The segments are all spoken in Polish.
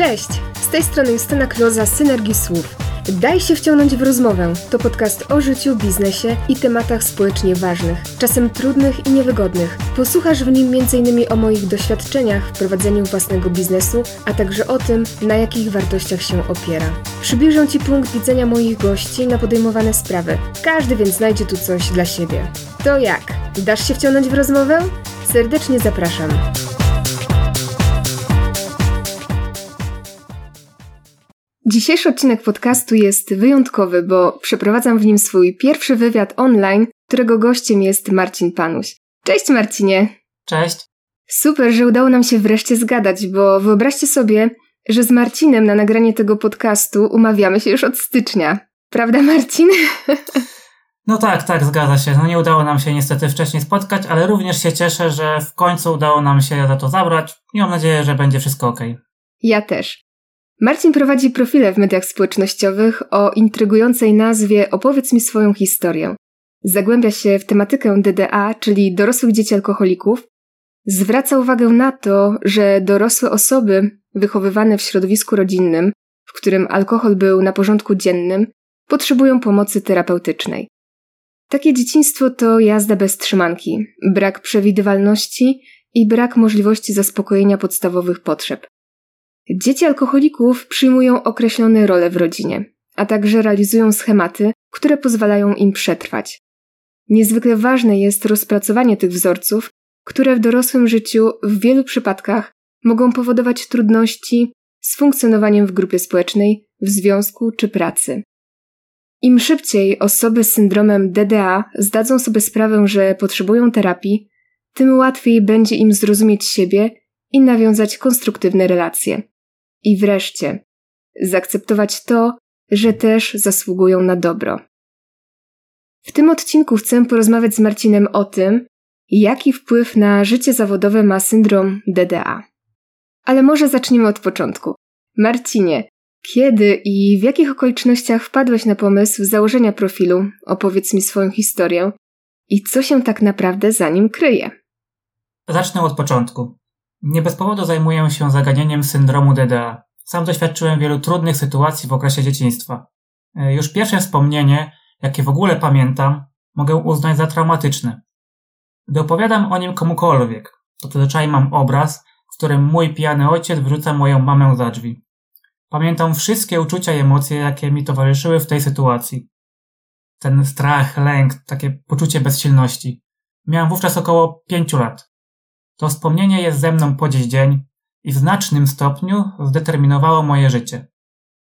Cześć! Z tej strony Justyna Kloza z Synergii Słów. Daj się wciągnąć w rozmowę. To podcast o życiu, biznesie i tematach społecznie ważnych, czasem trudnych i niewygodnych. Posłuchasz w nim m.in. o moich doświadczeniach w prowadzeniu własnego biznesu, a także o tym, na jakich wartościach się opiera. Przybliżę Ci punkt widzenia moich gości na podejmowane sprawy. Każdy więc znajdzie tu coś dla siebie. To jak? Dasz się wciągnąć w rozmowę? Serdecznie zapraszam. Dzisiejszy odcinek podcastu jest wyjątkowy, bo przeprowadzam w nim swój pierwszy wywiad online, którego gościem jest Marcin Panuś. Cześć Marcinie! Cześć! Super, że udało nam się wreszcie zgadać, bo wyobraźcie sobie, że z Marcinem na nagranie tego podcastu umawiamy się już od stycznia. Prawda, Marcin? No tak, tak, zgadza się. No nie udało nam się niestety wcześniej spotkać, ale również się cieszę, że w końcu udało nam się za to zabrać i mam nadzieję, że będzie wszystko ok. Ja też. Marcin prowadzi profile w mediach społecznościowych o intrygującej nazwie Opowiedz mi swoją historię. Zagłębia się w tematykę DDA, czyli dorosłych dzieci alkoholików. Zwraca uwagę na to, że dorosłe osoby wychowywane w środowisku rodzinnym, w którym alkohol był na porządku dziennym, potrzebują pomocy terapeutycznej. Takie dzieciństwo to jazda bez trzymanki, brak przewidywalności i brak możliwości zaspokojenia podstawowych potrzeb. Dzieci alkoholików przyjmują określone role w rodzinie, a także realizują schematy, które pozwalają im przetrwać. Niezwykle ważne jest rozpracowanie tych wzorców, które w dorosłym życiu w wielu przypadkach mogą powodować trudności z funkcjonowaniem w grupie społecznej, w związku czy pracy. Im szybciej osoby z syndromem DDA zdadzą sobie sprawę, że potrzebują terapii, tym łatwiej będzie im zrozumieć siebie i nawiązać konstruktywne relacje. I wreszcie, zaakceptować to, że też zasługują na dobro. W tym odcinku chcę porozmawiać z Marcinem o tym, jaki wpływ na życie zawodowe ma syndrom DDA. Ale może zaczniemy od początku. Marcinie, kiedy i w jakich okolicznościach wpadłeś na pomysł założenia profilu Opowiedz mi swoją historię i co się tak naprawdę za nim kryje? Zacznę od początku. Nie bez powodu zajmuję się zagadnieniem syndromu DDA. Sam doświadczyłem wielu trudnych sytuacji w okresie dzieciństwa. E, już pierwsze wspomnienie, jakie w ogóle pamiętam, mogę uznać za traumatyczne. Gdy opowiadam o nim komukolwiek, to zazwyczaj mam obraz, w którym mój pijany ojciec wrzuca moją mamę za drzwi. Pamiętam wszystkie uczucia i emocje, jakie mi towarzyszyły w tej sytuacji. Ten strach, lęk, takie poczucie bezsilności. Miałem wówczas około pięciu lat. To wspomnienie jest ze mną po dziś dzień i w znacznym stopniu zdeterminowało moje życie.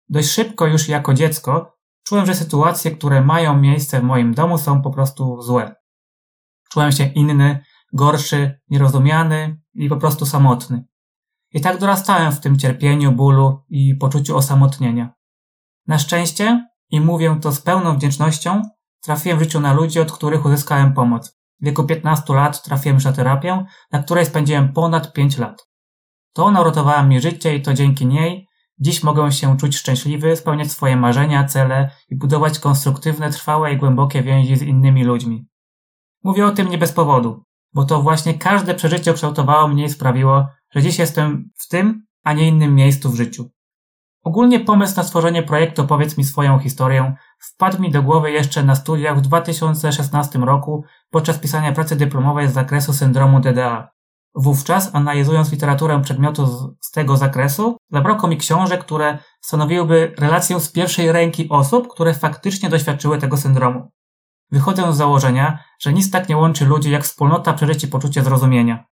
Dość szybko już jako dziecko czułem, że sytuacje, które mają miejsce w moim domu są po prostu złe. Czułem się inny, gorszy, nierozumiany i po prostu samotny. I tak dorastałem w tym cierpieniu, bólu i poczuciu osamotnienia. Na szczęście, i mówię to z pełną wdzięcznością, trafiłem w życiu na ludzi, od których uzyskałem pomoc. W wieku 15 lat trafiłem już na terapię, na której spędziłem ponad 5 lat. To ona uratowała mi życie i to dzięki niej dziś mogę się czuć szczęśliwy, spełniać swoje marzenia, cele i budować konstruktywne, trwałe i głębokie więzi z innymi ludźmi. Mówię o tym nie bez powodu, bo to właśnie każde przeżycie kształtowało mnie i sprawiło, że dziś jestem w tym, a nie innym miejscu w życiu. Ogólnie pomysł na stworzenie projektu Powiedz mi swoją historię wpadł mi do głowy jeszcze na studiach w 2016 roku podczas pisania pracy dyplomowej z zakresu syndromu DDA. Wówczas, analizując literaturę przedmiotu z, tego zakresu, zabrakło mi książek, które stanowiłyby relację z pierwszej ręki osób, które faktycznie doświadczyły tego syndromu. Wychodzę z założenia, że nic tak nie łączy ludzi jak wspólnota przeżyć i poczucie zrozumienia.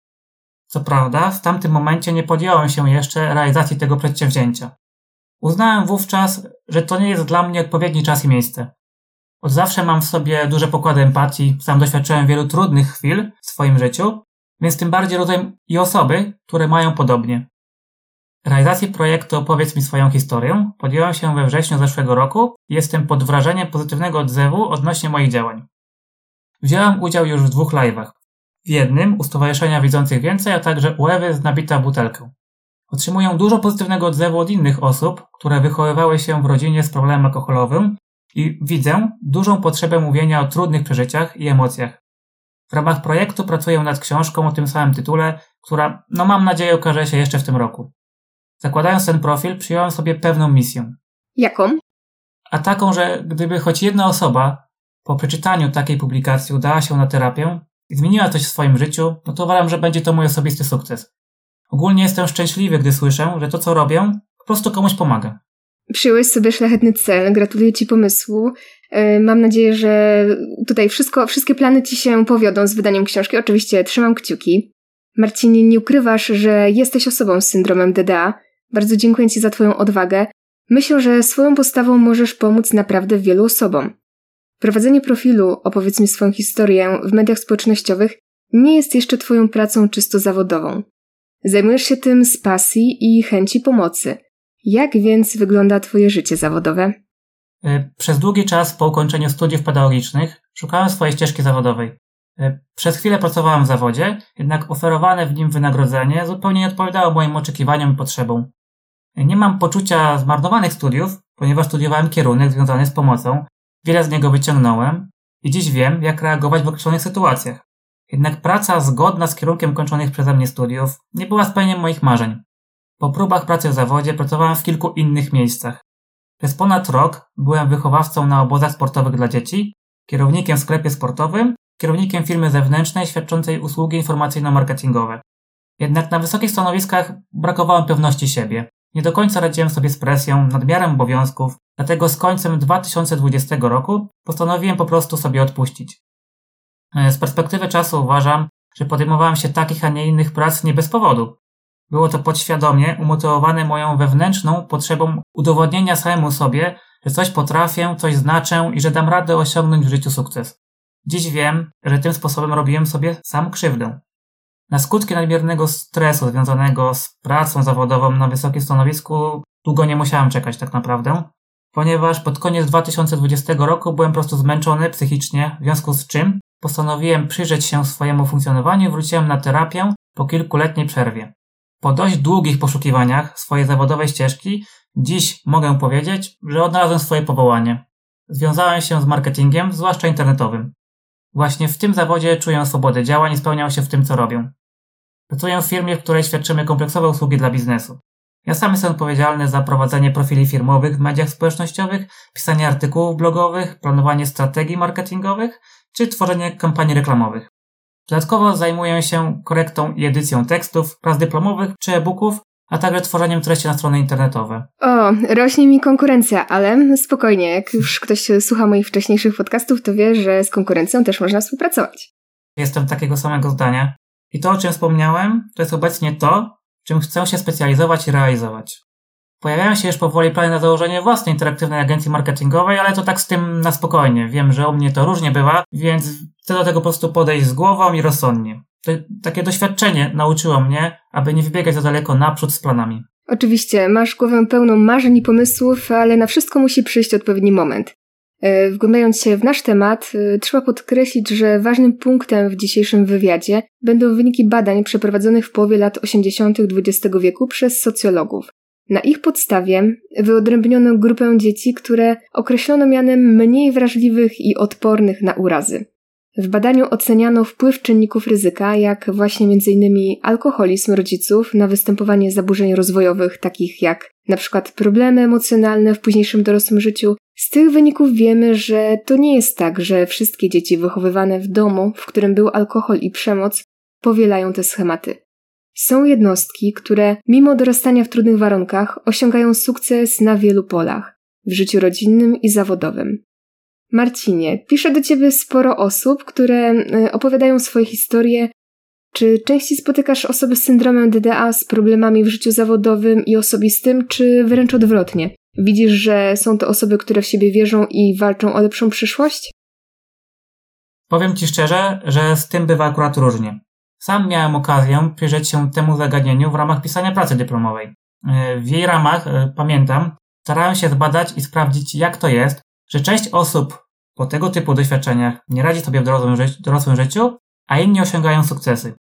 Co prawda, w tamtym momencie nie podjąłem się jeszcze realizacji tego przedsięwzięcia. Uznałem wówczas, że to nie jest dla mnie odpowiedni czas i miejsce. Od zawsze mam w sobie duże pokłady empatii, sam doświadczyłem wielu trudnych chwil w swoim życiu, więc tym bardziej rozumiem i osoby, które mają podobnie. Realizacji projektu Opowiedz mi swoją historię podjąłem się we wrześniu zeszłego roku i jestem pod wrażeniem pozytywnego odzewu odnośnie moich działań. Wziąłem udział już w dwóch live'ach. W jednym u Stowarzyszenia Widzących Więcej, a także u Ewy z Nabita Butelkę. Otrzymują dużo pozytywnego odzewu od innych osób, które wychowywały się w rodzinie z problemem alkoholowym i widzę dużą potrzebę mówienia o trudnych przeżyciach i emocjach. W ramach projektu pracuję nad książką o tym samym tytule, która, no mam nadzieję, ukaże się jeszcze w tym roku. Zakładając ten profil, przyjąłem sobie pewną misję. Jaką? A taką, że gdyby choć jedna osoba po przeczytaniu takiej publikacji udała się na terapię i zmieniła coś w swoim życiu, no to uważam, że będzie to mój osobisty sukces. Ogólnie jestem szczęśliwy, gdy słyszę, że to, co robię, po prostu komuś pomaga. Przyjąłeś sobie szlachetny cel, gratuluję Ci pomysłu. E, mam nadzieję, że tutaj wszystko, wszystkie plany Ci się powiodą z wydaniem książki. Oczywiście trzymam kciuki. Marcinie, nie ukrywasz, że jesteś osobą z syndromem DDA. Bardzo dziękuję Ci za Twoją odwagę. Myślę, że swoją postawą możesz pomóc naprawdę wielu osobom. Prowadzenie profilu, opowiedz mi swoją historię w mediach społecznościowych nie jest jeszcze Twoją pracą czysto zawodową. Zajmujesz się tym z pasji i chęci pomocy. Jak więc wygląda Twoje życie zawodowe? E, przez długi czas po ukończeniu studiów pedagogicznych szukałem swojej ścieżki zawodowej. E, przez chwilę pracowałem w zawodzie, jednak oferowane w nim wynagrodzenie zupełnie nie odpowiadało moim oczekiwaniom i potrzebom. E, nie mam poczucia zmarnowanych studiów, ponieważ studiowałem kierunek związany z pomocą, wiele z niego wyciągnąłem i dziś wiem, jak reagować w określonych sytuacjach. Jednak praca zgodna z kierunkiem kończonych przeze mnie studiów nie była spełnieniem moich marzeń. Po próbach pracy w zawodzie pracowałem w kilku innych miejscach. Przez ponad rok byłem wychowawcą na obozach sportowych dla dzieci, kierownikiem w sklepie sportowym, kierownikiem firmy zewnętrznej świadczącej usługi informacyjno-marketingowe. Jednak na wysokich stanowiskach brakowało pewności siebie. Nie do końca radziłem sobie z presją, nadmiarem obowiązków, dlatego z końcem 2020 roku postanowiłem po prostu sobie odpuścić. E, z perspektywy czasu uważam, że podejmowałem się takich, a nie innych prac nie bez powodu. Było to podświadomie umotywowane moją wewnętrzną potrzebą udowodnienia samemu sobie, że coś potrafię, coś znaczę i że dam radę osiągnąć w życiu sukces. Dziś wiem, że tym sposobem robiłem sobie sam krzywdę. Na skutki nadmiernego stresu związanego z pracą zawodową na wysokim stanowisku długo nie musiałem czekać tak naprawdę, ponieważ pod koniec 2020 roku byłem po prostu zmęczony psychicznie, w związku z czym postanowiłem przyjrzeć się swojemu funkcjonowaniu i wróciłem na terapię po kilkuletniej przerwie. Po dość długich poszukiwaniach swojej zawodowej ścieżki, dziś mogę powiedzieć, że odnalazłem swoje powołanie. Związałem się z marketingiem, zwłaszcza internetowym. Właśnie w tym zawodzie czuję swobodę działań i spełniam się w tym, co robię. Pracuję w firmie, w której świadczymy kompleksowe usługi dla biznesu. Ja sam jestem odpowiedzialny za prowadzenie profili firmowych w mediach społecznościowych, pisanie artykułów blogowych, planowanie strategii marketingowych czy tworzenie kampanii reklamowych. Dodatkowo zajmuję się korektą i edycją tekstów, prac dyplomowych czy e-booków, a także tworzeniem treści na strony internetowe. O, rośnie mi konkurencja, ale spokojnie, jak już ktoś słucha moich wcześniejszych podcastów, to wie, że z konkurencją też można współpracować. Jestem takiego samego zdania. I to, o czym wspomniałem, to jest obecnie to, czym chcę się specjalizować i realizować. Pojawiają się już powoli plany na założenie własnej interaktywnej agencji marketingowej, ale to tak z tym na spokojnie. Wiem, że u mnie to różnie bywa, więc chcę do tego po prostu podejść z głową i rozsądnie. To, takie doświadczenie nauczyło mnie, aby nie wybiegać za daleko naprzód z planami. Oczywiście, masz głowę pełną marzeń i pomysłów, ale na wszystko musi przyjść odpowiedni moment. E, wgłębiając się w nasz temat, e, trzeba podkreślić, że ważnym punktem w dzisiejszym wywiadzie będą wyniki badań przeprowadzonych w połowie lat 80. XX wieku przez socjologów. Na ich podstawie wyodrębniono grupę dzieci, które określono mianem mniej wrażliwych i odpornych na urazy. W badaniu oceniano wpływ czynników ryzyka, jak właśnie m.in. alkoholizm rodziców na występowanie zaburzeń rozwojowych, takich jak np. problemy emocjonalne w późniejszym dorosłym życiu. Z tych wyników wiemy, że to nie jest tak, że wszystkie dzieci wychowywane w domu, w którym był alkohol i przemoc, powielają te schematy. Są jednostki, które mimo dorastania w trudnych warunkach osiągają sukces na wielu polach w życiu rodzinnym i zawodowym. Marcinie, pisze do ciebie sporo osób, które e, opowiadają swoje historie. Czy częściej spotykasz osoby z syndromem DDA z problemami w życiu zawodowym i osobistym, czy wręcz odwrotnie? Widzisz, że są to osoby, które w siebie wierzą i walczą o lepszą przyszłość? Powiem Ci szczerze, że z tym bywa akurat różnie. Sam miałem okazję przyjrzeć się temu zagadnieniu w ramach pisania pracy dyplomowej. E, w jej ramach, e, pamiętam, starałem się zbadać i sprawdzić, jak to jest, że część osób po tego typu doświadczeniach nie radzi sobie w dorosłym, ży dorosłym życiu, a inni osiągają sukcesy.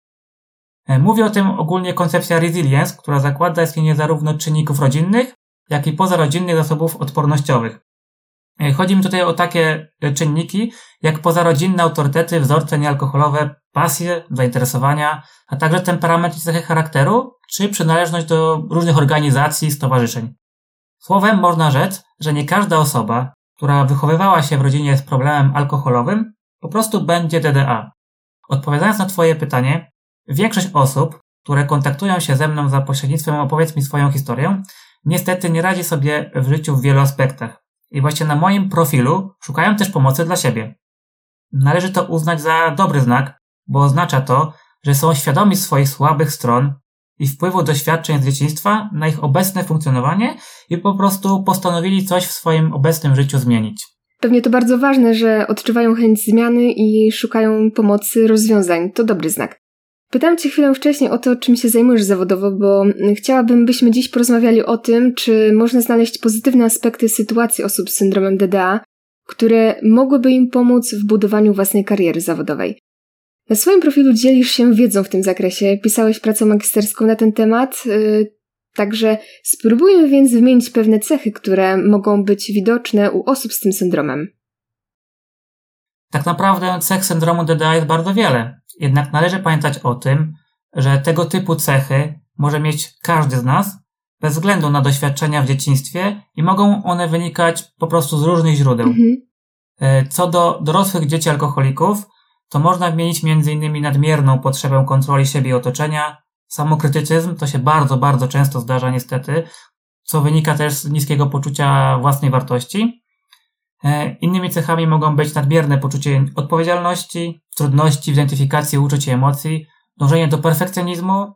E, mówię o tym ogólnie koncepcja resilience, która zakłada istnienie zarówno czynników rodzinnych, jak i pozarodzinnych zasobów odpornościowych. Chodzi mi tutaj o takie e, czynniki, jak pozarodzinne autorytety, wzorce niealkoholowe, pasje, zainteresowania, a także temperament i cechy charakteru, czy przynależność do różnych organizacji, stowarzyszeń. Słowem można rzec, że nie każda osoba, która wychowywała się w rodzinie z problemem alkoholowym, po prostu będzie DDA. Odpowiadając na Twoje pytanie, większość osób, które kontaktują się ze mną za pośrednictwem opowiedz mi swoją historię, niestety nie radzi sobie w życiu w wielu aspektach. I właśnie na moim profilu szukają też pomocy dla siebie. Należy to uznać za dobry znak, bo oznacza to, że są świadomi swoich słabych stron i wpływu doświadczeń z dzieciństwa na ich obecne funkcjonowanie i po prostu postanowili coś w swoim obecnym życiu zmienić. Pewnie to bardzo ważne, że odczuwają chęć zmiany i szukają pomocy, rozwiązań. To dobry znak. Pytałam Cię chwilę wcześniej o to, czym się zajmujesz zawodowo, bo chciałabym, byśmy dziś porozmawiali o tym, czy można znaleźć pozytywne aspekty sytuacji osób z syndromem DDA, które mogłyby im pomóc w budowaniu własnej kariery zawodowej. Na swoim profilu dzielisz się wiedzą w tym zakresie, pisałeś pracę magisterską na ten temat, yy, także spróbujmy więc wymienić pewne cechy, które mogą być widoczne u osób z tym syndromem. Tak naprawdę cech syndromu DDA jest bardzo wiele, jednak należy pamiętać o tym, że tego typu cechy może mieć każdy z nas, bez względu na doświadczenia w dzieciństwie i mogą one wynikać po prostu z różnych źródeł. Mhm. E, co do dorosłych dzieci alkoholików, to można wymienić m.in. nadmierną potrzebę kontroli siebie i otoczenia, samokrytycyzm, to się bardzo, bardzo często zdarza niestety, co wynika też z niskiego poczucia własnej wartości. E, innymi cechami mogą być nadmierne poczucie odpowiedzialności, trudności w identyfikacji uczuć i emocji, dążenie do perfekcjonizmu,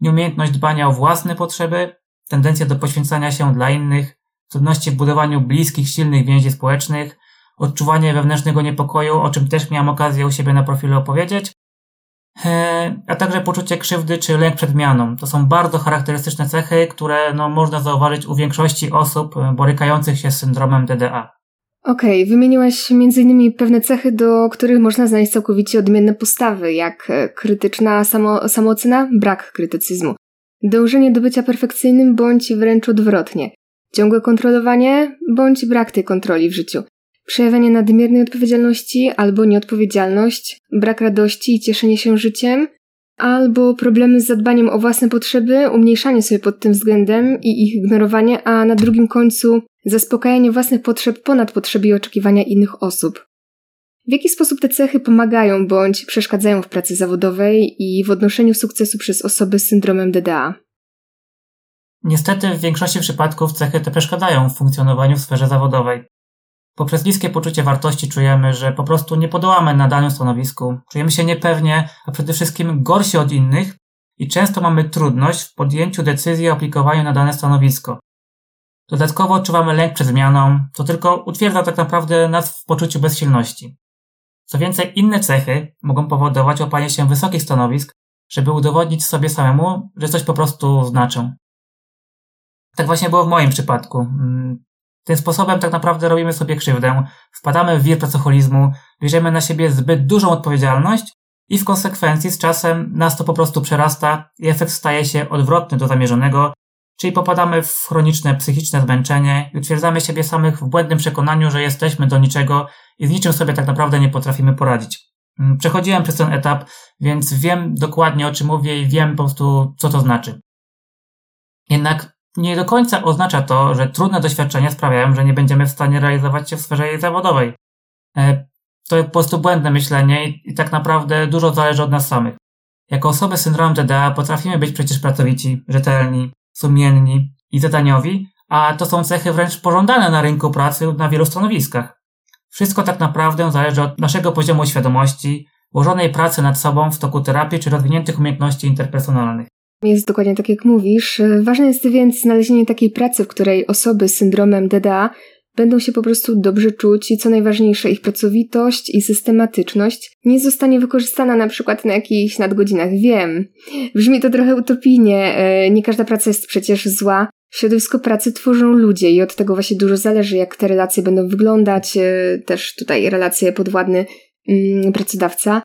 nieumiejętność dbania o własne potrzeby, tendencja do poświęcania się dla innych, trudności w budowaniu bliskich, silnych więzi społecznych, odczuwanie wewnętrznego niepokoju, o czym też miałem okazję u siebie na profilu opowiedzieć, e, a także poczucie krzywdy czy lęk przed mianą. To są bardzo charakterystyczne cechy, które no, można zauważyć u większości osób e, borykających się z syndromem DDA. Okej, okay, wymieniłaś m.in. pewne cechy, do których można znaleźć całkowicie odmienne postawy, jak e, krytyczna samo, samoocena, brak krytycyzmu, dążenie do bycia perfekcyjnym bądź wręcz odwrotnie, ciągłe kontrolowanie bądź brak tej kontroli w życiu, przejawianie nadmiernej odpowiedzialności albo nieodpowiedzialność, brak radości i cieszenie się życiem, albo problemy z zadbaniem o własne potrzeby, umniejszanie sobie pod tym względem i ich ignorowanie, a na drugim końcu zaspokajanie własnych potrzeb ponad potrzeby i oczekiwania innych osób. W jaki sposób te cechy pomagają bądź przeszkadzają w pracy zawodowej i w odnoszeniu sukcesu przez osoby z syndromem DDA? Niestety w większości przypadków cechy te przeszkadzają w funkcjonowaniu w sferze zawodowej. Poprzez niskie poczucie wartości czujemy, że po prostu nie podołamy na danym stanowisku, czujemy się niepewnie, a przede wszystkim gorsi od innych i często mamy trudność w podjęciu decyzji o aplikowaniu na dane stanowisko. Dodatkowo odczuwamy lęk przed zmianą, co tylko utwierdza tak naprawdę nas w poczuciu bezsilności. Co więcej, inne cechy mogą powodować łapanie się wysokich stanowisk, żeby udowodnić sobie samemu, że coś po prostu znaczą. Tak właśnie było w moim przypadku. Tym sposobem tak naprawdę robimy sobie krzywdę, wpadamy w wir pracoholizmu, bierzemy na siebie zbyt dużą odpowiedzialność i w konsekwencji z czasem nas to po prostu przerasta i efekt staje się odwrotny do zamierzonego, czyli popadamy w chroniczne psychiczne zmęczenie i utwierdzamy siebie samych w błędnym przekonaniu, że jesteśmy do niczego i z niczym sobie tak naprawdę nie potrafimy poradzić. Mm, przechodziłem przez ten etap, więc wiem dokładnie o czym mówię i wiem po prostu co to znaczy. Jednak nie do końca oznacza to, że trudne doświadczenia sprawiają, że nie będziemy w stanie realizować się w sferze zawodowej. E, to po prostu błędne myślenie i tak naprawdę dużo zależy od nas samych. Jako osoby z syndromem DDA potrafimy być przecież pracowici, rzetelni, sumienni i zadaniowi, a to są cechy wręcz pożądane na rynku pracy na wielu stanowiskach. Wszystko tak naprawdę zależy od naszego poziomu świadomości, włożonej pracy nad sobą w toku terapii czy rozwiniętych umiejętności interpersonalnych. Jest dokładnie tak, jak mówisz. Ważne jest więc znalezienie takiej pracy, w której osoby z syndromem DDA będą się po prostu dobrze czuć i co najważniejsze, ich pracowitość i systematyczność nie zostanie wykorzystana na przykład na jakichś nadgodzinach. Wiem, brzmi to trochę utopijnie, e, nie każda praca jest przecież zła. Środowisko pracy tworzą ludzie i od tego właśnie dużo zależy, jak te relacje będą wyglądać, e, też tutaj relacje podwładny mm, pracodawca.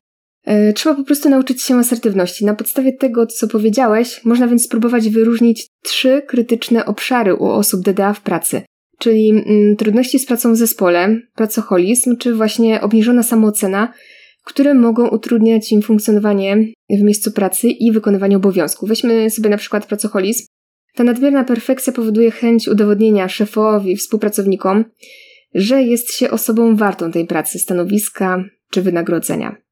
E, trzeba po prostu nauczyć się asertywności. Na podstawie tego, co powiedziałeś, można więc spróbować wyróżnić trzy krytyczne obszary u osób DDA w pracy, czyli mm, trudności z pracą w zespole, pracoholizm, czy właśnie obniżona samoocena, które mogą utrudniać im funkcjonowanie w miejscu pracy i wykonywanie obowiązków. Weźmy sobie na przykład pracoholizm. Ta nadmierna perfekcja powoduje chęć udowodnienia szefowi, współpracownikom, że jest się osobą wartą tej pracy, stanowiska czy wynagrodzenia.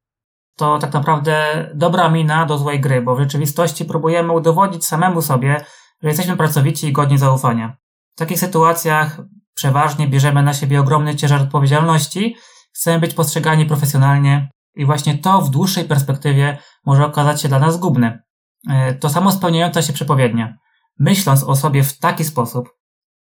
To tak naprawdę dobra mina do złej gry, bo w rzeczywistości próbujemy udowodnić samemu sobie, że jesteśmy pracowici i godni zaufania. W takich sytuacjach przeważnie bierzemy na siebie ogromny ciężar odpowiedzialności, chcemy być postrzegani profesjonalnie i właśnie to w dłuższej perspektywie może okazać się dla nas zgubne. E, to samo spełniająca się przepowiednia. Myśląc o sobie w taki sposób,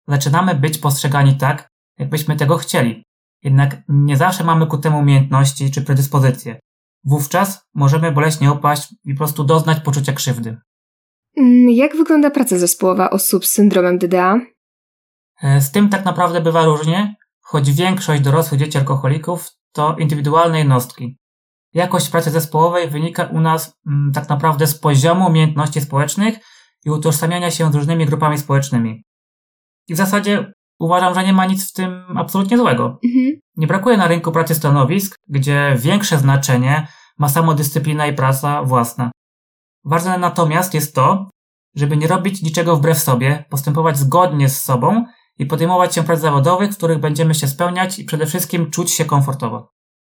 zaczynamy być postrzegani tak, jakbyśmy tego chcieli. Jednak nie zawsze mamy ku temu umiejętności czy predyspozycje. Wówczas możemy boleśnie upaść i po prostu doznać poczucia krzywdy. Mm, jak wygląda praca zespołowa osób z syndromem DDA? E, z tym tak naprawdę bywa różnie, choć większość dorosłych dzieci alkoholików to indywidualne jednostki. Jakość pracy zespołowej wynika u nas mm, tak naprawdę z poziomu umiejętności społecznych i utożsamiania się z różnymi grupami społecznymi. I w zasadzie uważam, że nie ma nic w tym absolutnie złego. Mhm. Nie brakuje na rynku pracy stanowisk, gdzie większe znaczenie ma samodyscyplina i praca własna. Ważne natomiast jest to, żeby nie robić niczego wbrew sobie, postępować zgodnie z sobą i podejmować się prac zawodowych, w których będziemy się spełniać i przede wszystkim czuć się komfortowo.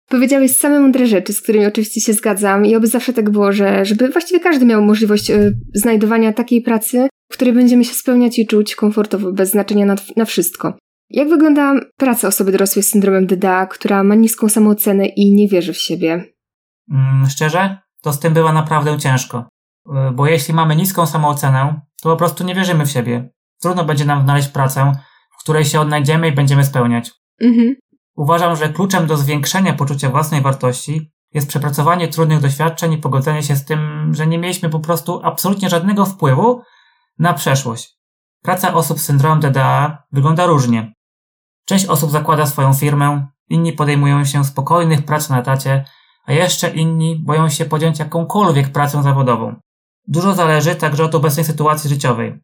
Powiedziałeś same mądre rzeczy, z którymi oczywiście się zgadzam i oby zawsze tak było, że żeby właściwie każdy miał możliwość y, znajdowania takiej pracy, w której będziemy się spełniać i czuć komfortowo, bez znaczenia na, na wszystko. Jak wygląda praca osoby dorosłej z syndromem DDA, która ma niską samoocenę i nie wierzy w siebie? Mm, szczerze, to z tym bywa naprawdę ciężko. Y, bo jeśli mamy niską samoocenę, to po prostu nie wierzymy w siebie. Trudno będzie nam znaleźć pracę, w której się odnajdziemy i będziemy spełniać. Mhm. Uważam, że kluczem do zwiększenia poczucia własnej wartości jest przepracowanie trudnych doświadczeń i pogodzenie się z tym, że nie mieliśmy po prostu absolutnie żadnego wpływu na przeszłość. Praca osób z syndromem DDA wygląda różnie. Część osób zakłada swoją firmę, inni podejmują się spokojnych prac na etacie, a jeszcze inni boją się podjąć jakąkolwiek pracę zawodową. Dużo zależy także od obecnej sytuacji życiowej.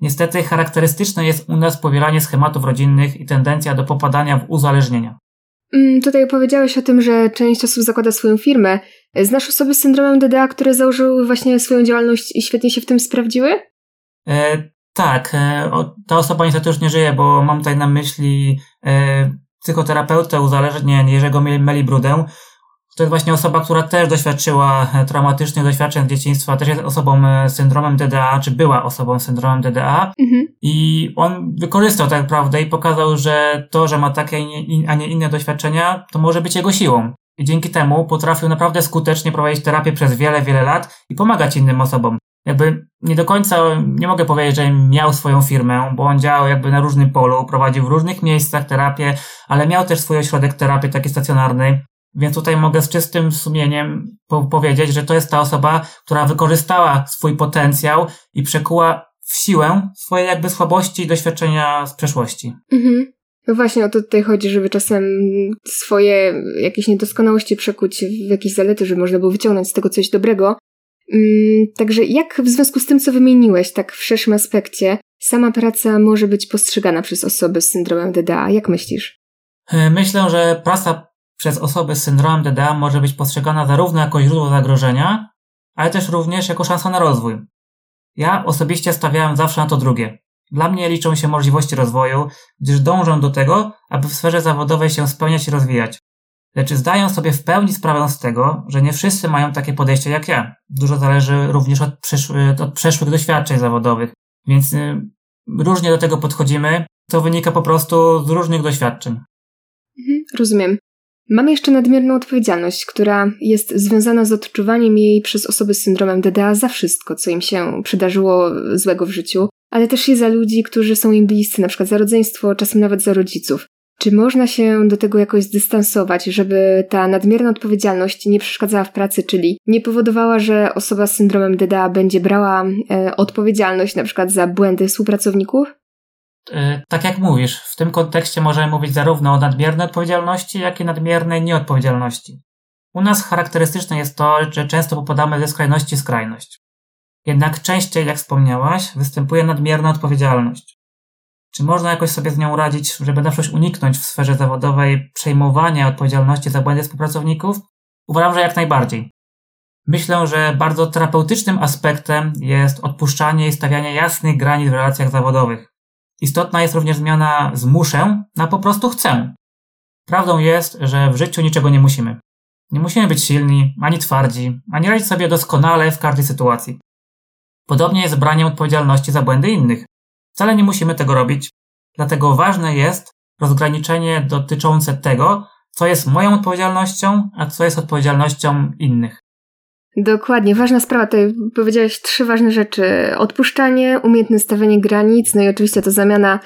Niestety charakterystyczne jest u nas powielanie schematów rodzinnych i tendencja do popadania w uzależnienia. Mm, tutaj powiedziałeś o tym, że część osób zakłada swoją firmę. Znasz osoby z syndromem DDA, które założyły właśnie swoją działalność i świetnie się w tym sprawdziły? E, tak, e, o, ta osoba niestety już nie żyje, bo mam tutaj na myśli e, psychoterapeutę uzależnień Jerzego Melibrudę, to jest właśnie osoba, która też doświadczyła e, traumatycznych doświadczeń z dzieciństwa, też jest osobą e, z syndromem DDA, czy była osobą z syndromem DDA. Mhm. I on wykorzystał tak naprawdę i pokazał, że to, że ma takie, a nie inne doświadczenia, to może być jego siłą. I dzięki temu potrafił naprawdę skutecznie prowadzić terapię przez wiele, wiele lat i pomagać innym osobom. Jakby nie do końca, nie mogę powiedzieć, że miał swoją firmę, bo on działał jakby na różnym polu, prowadził w różnych miejscach terapię, ale miał też swój ośrodek terapii taki stacjonarny. Więc tutaj mogę z czystym sumieniem po powiedzieć, że to jest ta osoba, która wykorzystała swój potencjał i przekuła w siłę swoje jakby słabości i doświadczenia z przeszłości. Mhm. No właśnie o to tutaj chodzi, żeby czasem swoje jakieś niedoskonałości przekuć w jakieś zalety, żeby można było wyciągnąć z tego coś dobrego. Mm, także jak w związku z tym, co wymieniłeś, tak w szerszym aspekcie, sama praca może być postrzegana przez osoby z syndromem DDA? Jak myślisz? Myślę, że praca przez osoby z syndromem DDA może być postrzegana zarówno jako źródło zagrożenia, ale też również jako szansa na rozwój. Ja osobiście stawiałem zawsze na to drugie. Dla mnie liczą się możliwości rozwoju, gdyż dążę do tego, aby w sferze zawodowej się spełniać i rozwijać. Lecz zdaję sobie w pełni sprawę z tego, że nie wszyscy mają takie podejście jak ja. Dużo zależy również od, przyszły, od przeszłych doświadczeń zawodowych, więc y, różnie do tego podchodzimy. To wynika po prostu z różnych doświadczeń. Mhm, rozumiem. Mamy jeszcze nadmierną odpowiedzialność, która jest związana z odczuwaniem jej przez osoby z syndromem DDA za wszystko, co im się przydarzyło złego w życiu, ale też i za ludzi, którzy są im bliscy, na przykład za rodzeństwo, czasem nawet za rodziców. Czy można się do tego jakoś zdystansować, żeby ta nadmierna odpowiedzialność nie przeszkadzała w pracy, czyli nie powodowała, że osoba z syndromem DDA będzie brała e, odpowiedzialność na przykład za błędy współpracowników? E, tak jak mówisz, w tym kontekście możemy mówić zarówno o nadmiernej odpowiedzialności, jak i nadmiernej nieodpowiedzialności. U nas charakterystyczne jest to, że często popadamy ze skrajności w skrajność. Jednak częściej, jak wspomniałaś, występuje nadmierna odpowiedzialność. Czy można jakoś sobie z nią radzić, żeby na przykład uniknąć w sferze zawodowej przejmowania odpowiedzialności za błędy współpracowników? Uważam, że jak najbardziej. Myślę, że bardzo terapeutycznym aspektem jest odpuszczanie i stawianie jasnych granic w relacjach zawodowych. Istotna jest również zmiana z muszę na po prostu chcę. Prawdą jest, że w życiu niczego nie musimy. Nie musimy być silni, ani twardzi, ani radzić sobie doskonale w każdej sytuacji. Podobnie jest z braniem odpowiedzialności za błędy innych. Wcale nie musimy tego robić, dlatego ważne jest rozgraniczenie dotyczące tego, co jest moją odpowiedzialnością, a co jest odpowiedzialnością innych. Dokładnie, ważna sprawa. Tutaj powiedziałeś trzy ważne rzeczy. Odpuszczanie, umiejętne stawianie granic, no i oczywiście to zamiana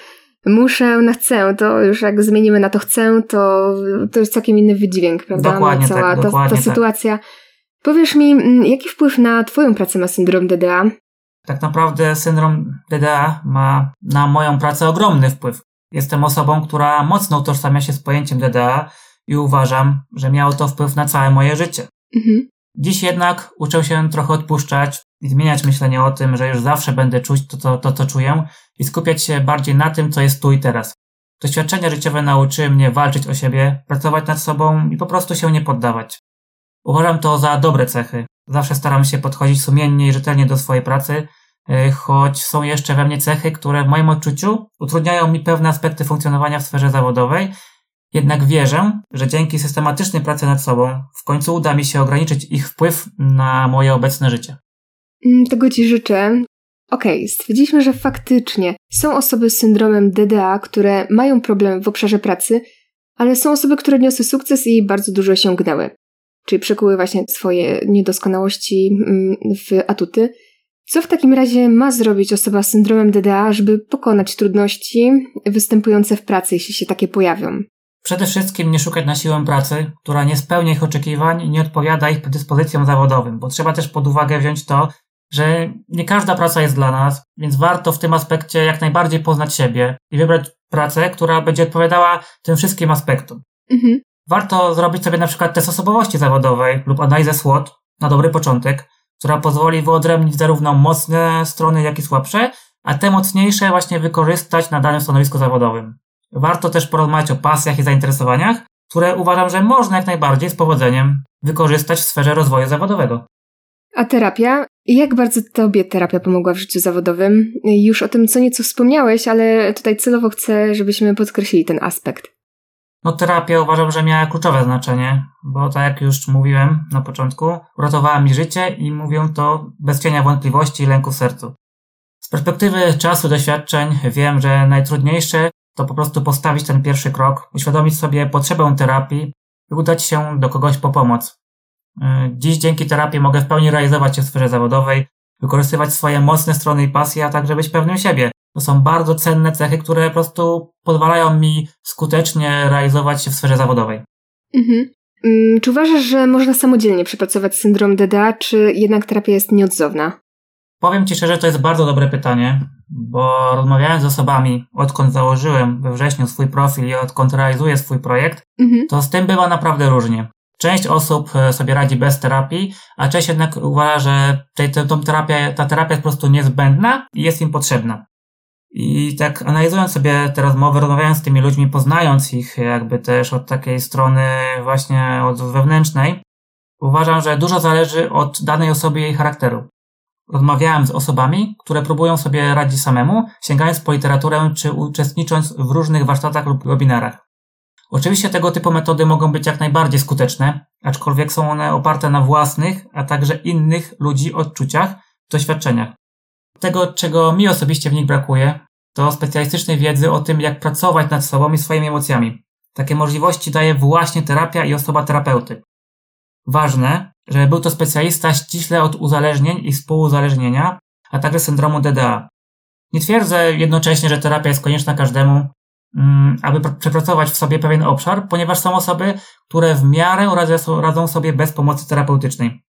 muszę na chcę. To już jak zmienimy na to chcę, to, to jest całkiem inny wydźwięk, prawda? Dokładnie no, cała tak, ta, ta tak. sytuacja. Powiesz mi, mm, jaki wpływ na Twoją pracę ma syndrom DDA? Tak naprawdę syndrom DDA ma na moją pracę ogromny wpływ. Jestem osobą, która mocno utożsamia się z pojęciem DDA i uważam, że miało to wpływ na całe moje życie. Mhm. Dziś jednak uczę się trochę odpuszczać i zmieniać myślenie o tym, że już zawsze będę czuć to, to, to, co czuję i skupiać się bardziej na tym, co jest tu i teraz. Doświadczenia życiowe nauczyły mnie walczyć o siebie, pracować nad sobą i po prostu się nie poddawać. Uważam to za dobre cechy. Zawsze staram się podchodzić sumiennie i rzetelnie do swojej pracy, e, choć są jeszcze we mnie cechy, które w moim odczuciu utrudniają mi pewne aspekty funkcjonowania w sferze zawodowej jednak wierzę, że dzięki systematycznej pracy nad sobą w końcu uda mi się ograniczyć ich wpływ na moje obecne życie. Mm, tego Ci życzę. Okej, okay, stwierdziliśmy, że faktycznie są osoby z syndromem DDA, które mają problem w obszarze pracy, ale są osoby, które niosły sukces i bardzo dużo osiągnęły. Czyli przekuły właśnie swoje niedoskonałości mm, w atuty. Co w takim razie ma zrobić osoba z syndromem DDA, żeby pokonać trudności występujące w pracy, jeśli się takie pojawią? Przede wszystkim nie szukać na siłę pracy, która nie spełnia ich oczekiwań i nie odpowiada ich predyspozycjom zawodowym, bo trzeba też pod uwagę wziąć to, że nie każda praca jest dla nas, więc warto w tym aspekcie jak najbardziej poznać siebie i wybrać pracę, która będzie odpowiadała tym wszystkim aspektom. Mhm. Warto zrobić sobie na przykład test osobowości zawodowej lub analizę SWOT na dobry początek, która pozwoli wyodrębnić zarówno mocne strony, jak i słabsze, a te mocniejsze właśnie wykorzystać na danym stanowisku zawodowym. Warto też porozmawiać o pasjach i zainteresowaniach, które uważam, że można jak najbardziej z powodzeniem wykorzystać w sferze rozwoju zawodowego. A terapia? Jak bardzo Tobie terapia pomogła w życiu zawodowym? Już o tym co nieco wspomniałeś, ale tutaj celowo chcę, żebyśmy podkreślili ten aspekt. No terapia uważam, że miała kluczowe znaczenie, bo tak jak już mówiłem na początku, uratowała mi życie i mówię to bez cienia wątpliwości i lęku w sercu. Z perspektywy czasu, doświadczeń wiem, że najtrudniejsze to po prostu postawić ten pierwszy krok, uświadomić sobie potrzebę terapii i udać się do kogoś po pomoc. Y, dziś dzięki terapii mogę w pełni realizować się w sferze zawodowej, wykorzystywać swoje mocne strony i pasje, a także być pewnym siebie. To są bardzo cenne cechy, które po prostu pozwalają mi skutecznie realizować się w sferze zawodowej. Mhm. Mm, czy uważasz, że można samodzielnie przepracować syndrom DDA, czy jednak terapia jest nieodzowna? Powiem Ci szczerze, to jest bardzo dobre pytanie, bo rozmawiając z osobami, odkąd założyłem we wrześniu swój profil i odkąd realizuję swój projekt, mhm. to z tym bywa naprawdę różnie. Część osób e, sobie radzi bez terapii, a część jednak uważa, że tej, tą terapię, ta terapia jest po prostu niezbędna i jest im potrzebna. I tak analizując sobie te rozmowy, rozmawiając z tymi ludźmi, poznając ich jakby też od takiej strony właśnie od wewnętrznej, uważam, że dużo zależy od danej osoby i jej charakteru. Rozmawiałem z osobami, które próbują sobie radzić samemu, sięgając po literaturę czy uczestnicząc w różnych warsztatach lub webinarach. Oczywiście tego typu metody mogą być jak najbardziej skuteczne, aczkolwiek są one oparte na własnych, a także innych ludzi odczuciach, doświadczeniach. Tego, czego mi osobiście w nich brakuje, to specjalistycznej wiedzy o tym, jak pracować nad sobą i swoimi emocjami. Takie możliwości daje właśnie terapia i osoba terapeuty. Ważne, że był to specjalista ściśle od uzależnień i współuzależnienia, a także syndromu DDA. Nie twierdzę jednocześnie, że terapia jest konieczna każdemu, mm, aby przepracować w sobie pewien obszar, ponieważ są osoby, które w miarę radzą sobie bez pomocy terapeutycznej.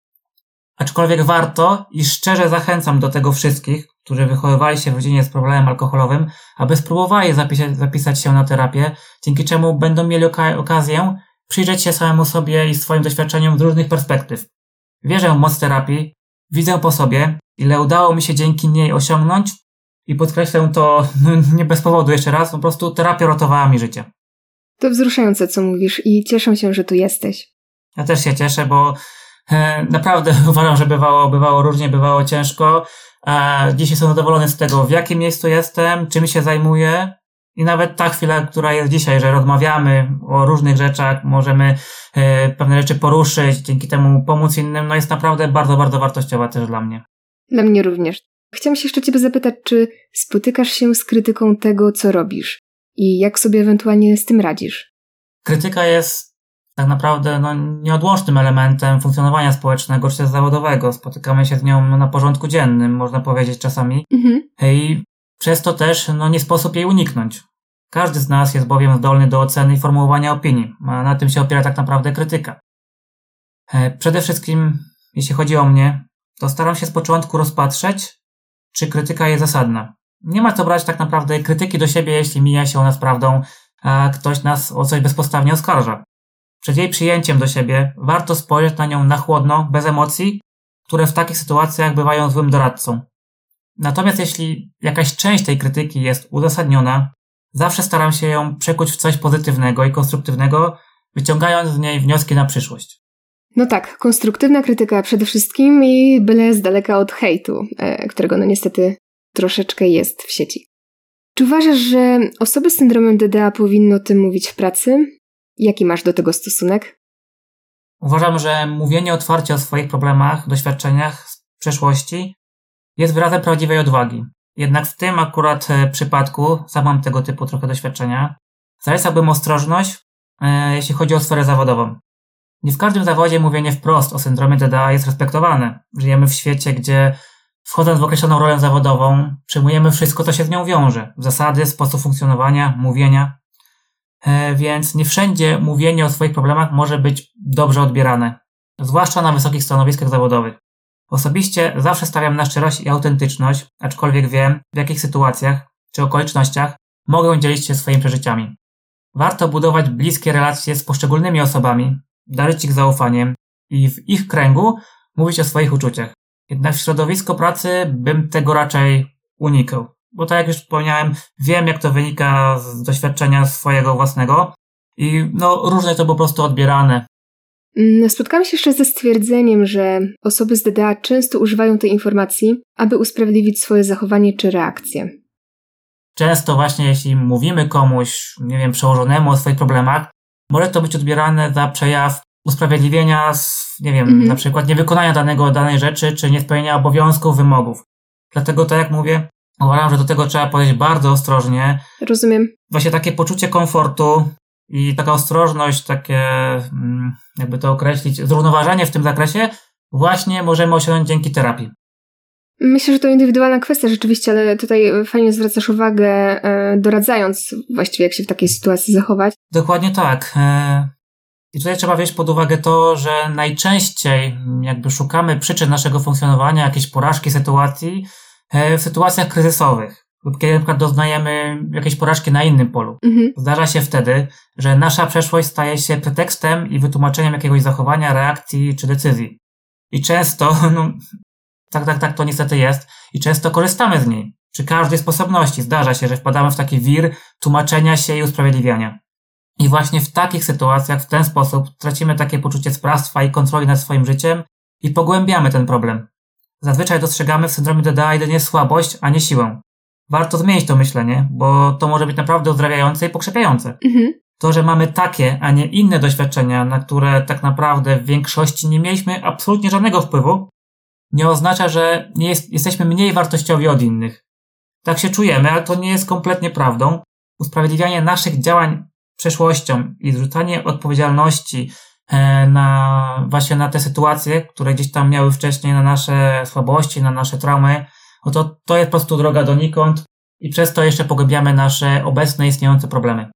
Aczkolwiek warto i szczerze zachęcam do tego wszystkich, którzy wychowywali się w rodzinie z problemem alkoholowym, aby spróbowali zapisać, zapisać się na terapię, dzięki czemu będą mieli okazję przyjrzeć się samemu sobie i swoim doświadczeniom z różnych perspektyw. Wierzę w moc terapii, widzę po sobie, ile udało mi się dzięki niej osiągnąć i podkreślę to no, nie bez powodu jeszcze raz, po prostu terapia ratowała mi życie. To wzruszające, co mówisz i cieszę się, że tu jesteś. Ja też się cieszę, bo e, naprawdę uważam, że bywało, bywało różnie, bywało ciężko. A dzisiaj jestem zadowolony z tego, w jakim miejscu jestem, czym się zajmuję. I nawet ta chwila, która jest dzisiaj, że rozmawiamy o różnych rzeczach, możemy e, pewne rzeczy poruszyć, dzięki temu pomóc innym, no jest naprawdę bardzo, bardzo wartościowa też dla mnie. Dla mnie również. Chciałam się jeszcze Ciebie zapytać, czy spotykasz się z krytyką tego, co robisz i jak sobie ewentualnie z tym radzisz? Krytyka jest tak naprawdę no, nieodłącznym elementem funkcjonowania społecznego czy zawodowego. Spotykamy się z nią na porządku dziennym, można powiedzieć czasami. Mhm. I przez to też no, nie sposób jej uniknąć. Każdy z nas jest bowiem zdolny do oceny i formułowania opinii, a na tym się opiera tak naprawdę krytyka. E, przede wszystkim, jeśli chodzi o mnie, to staram się z początku rozpatrzeć, czy krytyka jest zasadna. Nie ma co brać tak naprawdę krytyki do siebie, jeśli mija się ona z prawdą, a ktoś nas o coś bezpostawnie oskarża. Przed jej przyjęciem do siebie warto spojrzeć na nią na chłodno, bez emocji, które w takich sytuacjach bywają złym doradcą. Natomiast jeśli jakaś część tej krytyki jest uzasadniona, zawsze staram się ją przekuć w coś pozytywnego i konstruktywnego, wyciągając z niej wnioski na przyszłość. No tak, konstruktywna krytyka przede wszystkim i byle z daleka od hejtu, e, którego no niestety troszeczkę jest w sieci. Czy uważasz, że osoby z syndromem DDA powinny o tym mówić w pracy? Jaki masz do tego stosunek? Uważam, że mówienie otwarcie o swoich problemach, doświadczeniach z przeszłości jest wyrazem prawdziwej odwagi. Jednak w tym akurat e, przypadku, sam mam tego typu trochę doświadczenia, zalecałbym ostrożność, e, jeśli chodzi o sferę zawodową. Nie w każdym zawodzie mówienie wprost o syndromie DDA jest respektowane. Żyjemy w świecie, gdzie wchodząc w określoną rolę zawodową, przyjmujemy wszystko, co się z nią wiąże. Zasady, sposób funkcjonowania, mówienia. E, więc nie wszędzie mówienie o swoich problemach może być dobrze odbierane. Zwłaszcza na wysokich stanowiskach zawodowych. Osobiście zawsze stawiam na szczerość i autentyczność, aczkolwiek wiem, w jakich sytuacjach czy okolicznościach mogę dzielić się swoimi przeżyciami. Warto budować bliskie relacje z poszczególnymi osobami, darzyć ich zaufaniem i w ich kręgu mówić o swoich uczuciach. Jednak w środowisku pracy bym tego raczej unikał. Bo tak jak już wspomniałem, wiem jak to wynika z doświadczenia swojego własnego i no różnie to po prostu odbierane. Mm, spotkałam się jeszcze ze stwierdzeniem, że osoby z DDA często używają tej informacji, aby usprawiedliwić swoje zachowanie czy reakcje. Często właśnie jeśli mówimy komuś, nie wiem, przełożonemu o swoich problemach, może to być odbierane za przejaw usprawiedliwienia, z, nie wiem, mhm. na przykład niewykonania danego, danej rzeczy, czy niespełnienia obowiązków, wymogów. Dlatego, tak jak mówię, uważam, że do tego trzeba podejść bardzo ostrożnie. Rozumiem. Właśnie takie poczucie komfortu i taka ostrożność, takie, mm, jakby to określić, zrównoważenie w tym zakresie właśnie możemy osiągnąć dzięki terapii. Myślę, że to indywidualna kwestia rzeczywiście, ale tutaj fajnie zwracasz uwagę, e, doradzając właściwie, jak się w takiej sytuacji zachować. Dokładnie tak. E, I tutaj trzeba wziąć pod uwagę to, że najczęściej jakby szukamy przyczyn naszego funkcjonowania, jakiejś porażki sytuacji e, w sytuacjach kryzysowych kiedy na przykład doznajemy jakiejś porażki na innym polu. Mhm. Zdarza się wtedy, że nasza przeszłość staje się pretekstem i wytłumaczeniem jakiegoś zachowania, reakcji czy decyzji. I często, no, tak, tak, tak, to niestety jest i często korzystamy z niej. Przy każdej sposobności zdarza się, że wpadamy w taki wir tłumaczenia się i usprawiedliwiania. I właśnie w takich sytuacjach, w ten sposób tracimy takie poczucie sprawstwa i kontroli nad swoim życiem i pogłębiamy ten problem. Zazwyczaj dostrzegamy w syndromie DDA jedynie słabość, a nie siłę. Warto zmienić to myślenie, bo to może być naprawdę uzdrawiające i pokrzepiające. Mhm. To, że mamy takie, a nie inne doświadczenia, na które tak naprawdę w większości nie mieliśmy absolutnie żadnego wpływu, nie oznacza, że nie jest, jesteśmy mniej wartościowi od innych. Tak się czujemy, ale to nie jest kompletnie prawdą. Usprawiedliwianie naszych działań przeszłością i zrzucanie odpowiedzialności e, na właśnie na te sytuacje, które gdzieś tam miały wcześniej, na nasze słabości, na nasze traumy, no to, to jest po prostu droga donikąd i przez to jeszcze pogłębiamy nasze obecne istniejące problemy.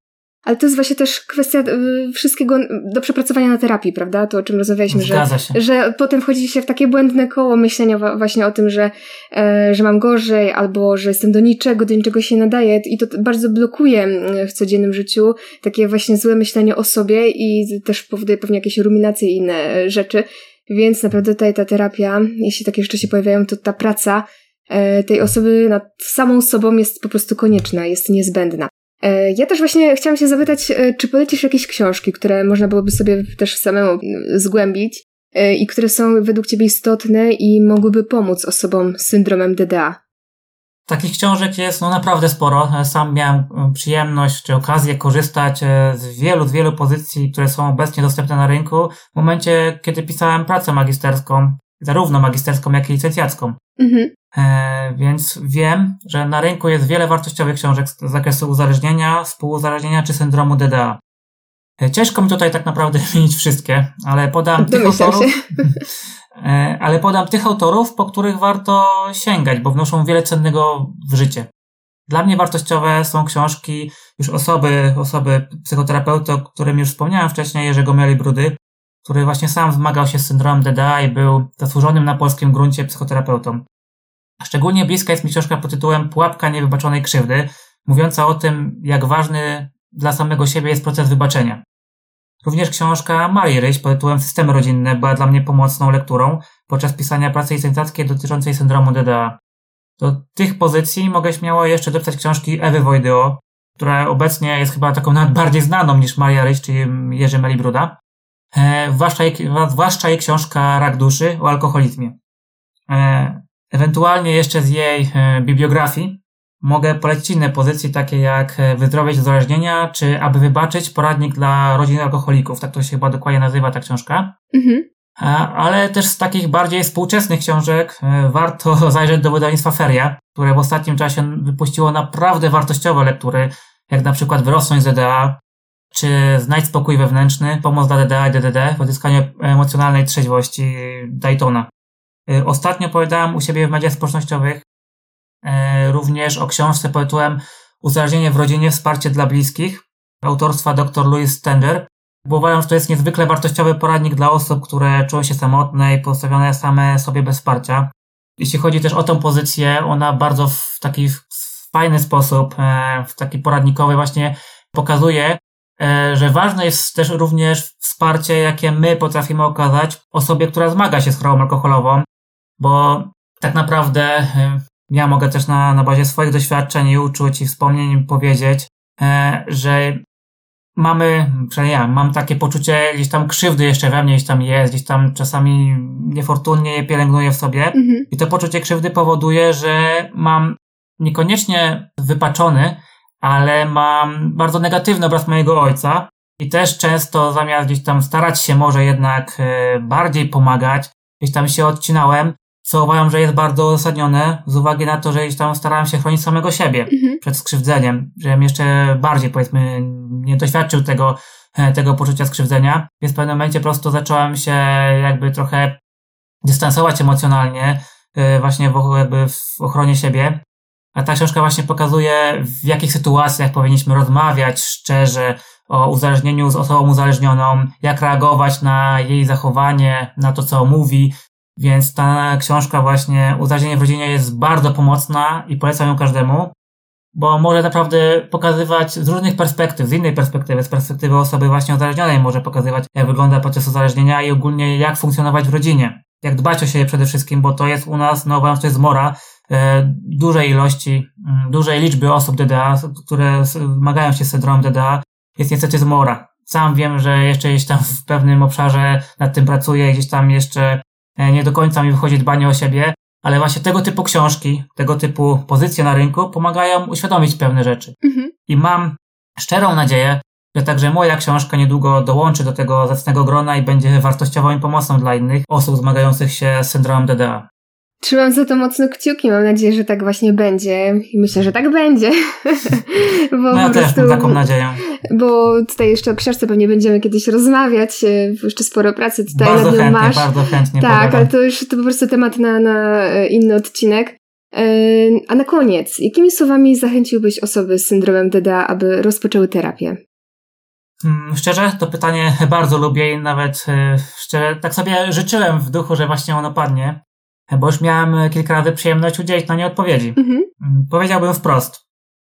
Ale to jest właśnie też kwestia y, wszystkiego do przepracowania na terapii, prawda? To o czym rozmawialiśmy, że, że potem wchodzi się w takie błędne koło myślenia właśnie o tym, że, e, że mam gorzej, albo że jestem do niczego, do niczego się nadaje i to bardzo blokuje w codziennym życiu takie właśnie złe myślenie o sobie i też powoduje pewnie jakieś ruminacje i inne rzeczy. Więc naprawdę tutaj ta terapia, jeśli takie rzeczy się pojawiają, to ta praca tej osoby nad samą sobą jest po prostu konieczna, jest niezbędna. E, ja też właśnie chciałam się zapytać, e, czy polecisz jakieś książki, które można byłoby sobie też samemu zgłębić e, i które są według Ciebie istotne i mogłyby pomóc osobom z syndromem DDA? Takich książek jest no naprawdę sporo. Sam miałem przyjemność czy okazję korzystać z wielu, z wielu pozycji, które są obecnie dostępne na rynku w momencie, kiedy pisałem pracę magisterską, zarówno magisterską, jak i licencjacką. Mhm. E, więc wiem, że na rynku jest wiele wartościowych książek z zakresu uzależnienia, współuzależnienia czy syndromu DDA. E, ciężko mi tutaj tak naprawdę wymienić wszystkie, ale podam tych autorów. E, ale podam tych autorów, po których warto sięgać, bo wnoszą wiele cennego w życie. Dla mnie wartościowe są książki już osoby, osoby psychoterapeuty, o którym już wspomniałem wcześniej, Jerzego Mieli Brudy, który właśnie sam zmagał się z syndromem DDA i był zasłużonym na polskim gruncie psychoterapeutą. Szczególnie bliska jest mi książka pod tytułem Pułapka niewybaczonej krzywdy, mówiąca o tym, jak ważny dla samego siebie jest proces wybaczenia. Również książka Marii Ryś pod tytułem Systemy rodzinne była dla mnie pomocną lekturą podczas pisania pracy licencjackiej dotyczącej syndromu DDA. Do tych pozycji mogę śmiało jeszcze dopisać książki Ewy Wojdyło, która obecnie jest chyba taką nawet bardziej znaną niż Maria Ryś czy Jerzy Melibruda. E, zwłaszcza, jej, zwłaszcza jej książka Rak duszy o alkoholizmie. E, ewentualnie jeszcze z jej e, bibliografii mogę polecić inne pozycje, takie jak e, Wyzdrowieć uzależnienia, czy Aby wybaczyć, poradnik dla rodzin alkoholików. Tak to się chyba dokładnie nazywa ta książka. Mhm. Ale też z takich bardziej współczesnych książek e, warto zajrzeć do wydawnictwa Feria, które w ostatnim czasie wypuściło naprawdę wartościowe lektury, jak na przykład Wyrosnąć z DDA, czy Znajdź spokój wewnętrzny, pomoc dla DDA i DDD w odzyskaniu emocjonalnej trzeźwości Daytona. E, ostatnio opowiadałem u siebie w mediach społecznościowych E, również o książce pod tytułem Uzależnienie w rodzinie, wsparcie dla bliskich autorstwa dr Louis Stender, uważam, że to jest niezwykle wartościowy poradnik dla osób, które czują się samotne i postawione same sobie bez wsparcia. Jeśli chodzi też o tą pozycję, ona bardzo w taki fajny sposób, e, w taki poradnikowy właśnie pokazuje, że ważne jest też również wsparcie, jakie my potrafimy okazać osobie, która zmaga się z chorobą alkoholową, bo tak naprawdę ja mogę też na, na bazie swoich doświadczeń i uczuć i wspomnień powiedzieć, e, że mamy, przynajmniej ja, mam takie poczucie gdzieś tam krzywdy jeszcze we mnie gdzieś tam jest, gdzieś tam czasami niefortunnie je pielęgnuję w sobie mhm. i to poczucie krzywdy powoduje, że mam niekoniecznie wypaczony, ale mam bardzo negatywny obraz mojego ojca i też często zamiast gdzieś tam starać się może jednak e, bardziej pomagać, gdzieś tam się odcinałem, co uważam, że jest bardzo uzasadnione z uwagi na to, że gdzieś tam starałem się chronić samego siebie mhm. przed skrzywdzeniem, żebym jeszcze bardziej powiedzmy nie doświadczył tego, e, tego poczucia skrzywdzenia, więc w pewnym momencie po prostu zacząłem się jakby trochę dystansować emocjonalnie e, właśnie w, jakby w ochronie siebie. A ta książka właśnie pokazuje, w jakich sytuacjach powinniśmy rozmawiać szczerze o uzależnieniu z osobą uzależnioną, jak reagować na jej zachowanie, na to, co mówi, więc ta książka właśnie Uzależnienie w rodzinie jest bardzo pomocna i polecam ją każdemu, bo może naprawdę pokazywać z różnych perspektyw, z innej perspektywy, z perspektywy osoby właśnie uzależnionej może pokazywać, jak wygląda proces uzależnienia i ogólnie jak funkcjonować w rodzinie. Jak dbać o siebie przede wszystkim, bo to jest u nas, no uważam, to jest mora dużej ilości, m, dużej liczby osób DDA, które zmagają się z syndromem DDA, jest niestety zmora. Sam wiem, że jeszcze gdzieś tam w pewnym obszarze nad tym pracuję, gdzieś tam jeszcze E, nie do końca mi wychodzi dbanie o siebie, ale właśnie tego typu książki, tego typu pozycje na rynku pomagają uświadomić pewne rzeczy. Mhm. I mam szczerą nadzieję, że także moja książka niedługo dołączy do tego zacnego grona i będzie wartościową i pomocną dla innych osób zmagających się z syndromem DDA. Trzymam za to mocno kciuki, mam nadzieję, że tak właśnie będzie i myślę, że tak będzie. bo no ja też mam taką nadzieję. Bo tutaj jeszcze o książce pewnie będziemy kiedyś rozmawiać, e, jeszcze sporo pracy tutaj bardzo nad nią chętnie, masz. Bardzo chętnie, Tak, ale to już to po prostu temat na, na e, inny odcinek. E, a na koniec, jakimi słowami zachęciłbyś osoby z syndromem DDA, aby rozpoczęły terapię? Hmm, szczerze, to pytanie bardzo lubię i nawet szczerze, tak sobie życzyłem w duchu, że właśnie ono padnie bo już miałem e, kilka razy przyjemność udzielić na nie odpowiedzi. Mhm. Mm, powiedziałbym wprost.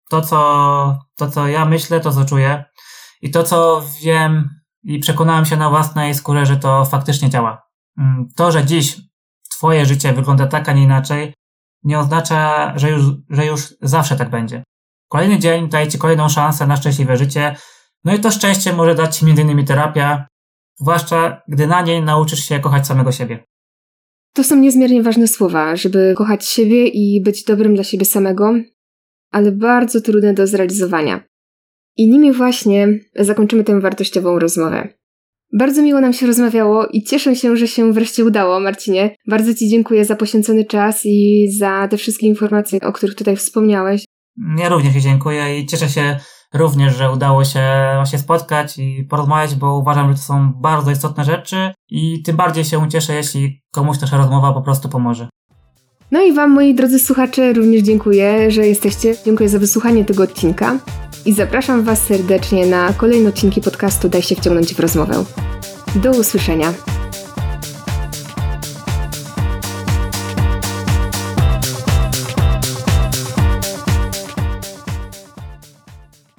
To co, to, co ja myślę, to, co czuję i to, co wiem i przekonałem się na własnej skórze, że to faktycznie działa. Mm, to, że dziś Twoje życie wygląda tak, a nie inaczej, nie oznacza, że już, że już zawsze tak będzie. Kolejny dzień daje Ci kolejną szansę na szczęśliwe życie, no i to szczęście może dać Ci m.in. terapia, zwłaszcza gdy na niej nauczysz się kochać samego siebie. To są niezmiernie ważne słowa, żeby kochać siebie i być dobrym dla siebie samego, ale bardzo trudne do zrealizowania. I nimi właśnie zakończymy tę wartościową rozmowę. Bardzo miło nam się rozmawiało i cieszę się, że się wreszcie udało, Marcinie. Bardzo Ci dziękuję za poświęcony czas i za te wszystkie informacje, o których tutaj wspomniałeś. Ja również Ci dziękuję i cieszę się również, że udało się właśnie spotkać i porozmawiać, bo uważam, że to są bardzo istotne rzeczy i tym bardziej się cieszę, jeśli komuś nasza rozmowa po prostu pomoże. No i Wam, moi drodzy słuchacze, również dziękuję, że jesteście. Dziękuję za wysłuchanie tego odcinka i zapraszam Was serdecznie na kolejne odcinki podcastu Daj się wciągnąć w rozmowę. Do usłyszenia.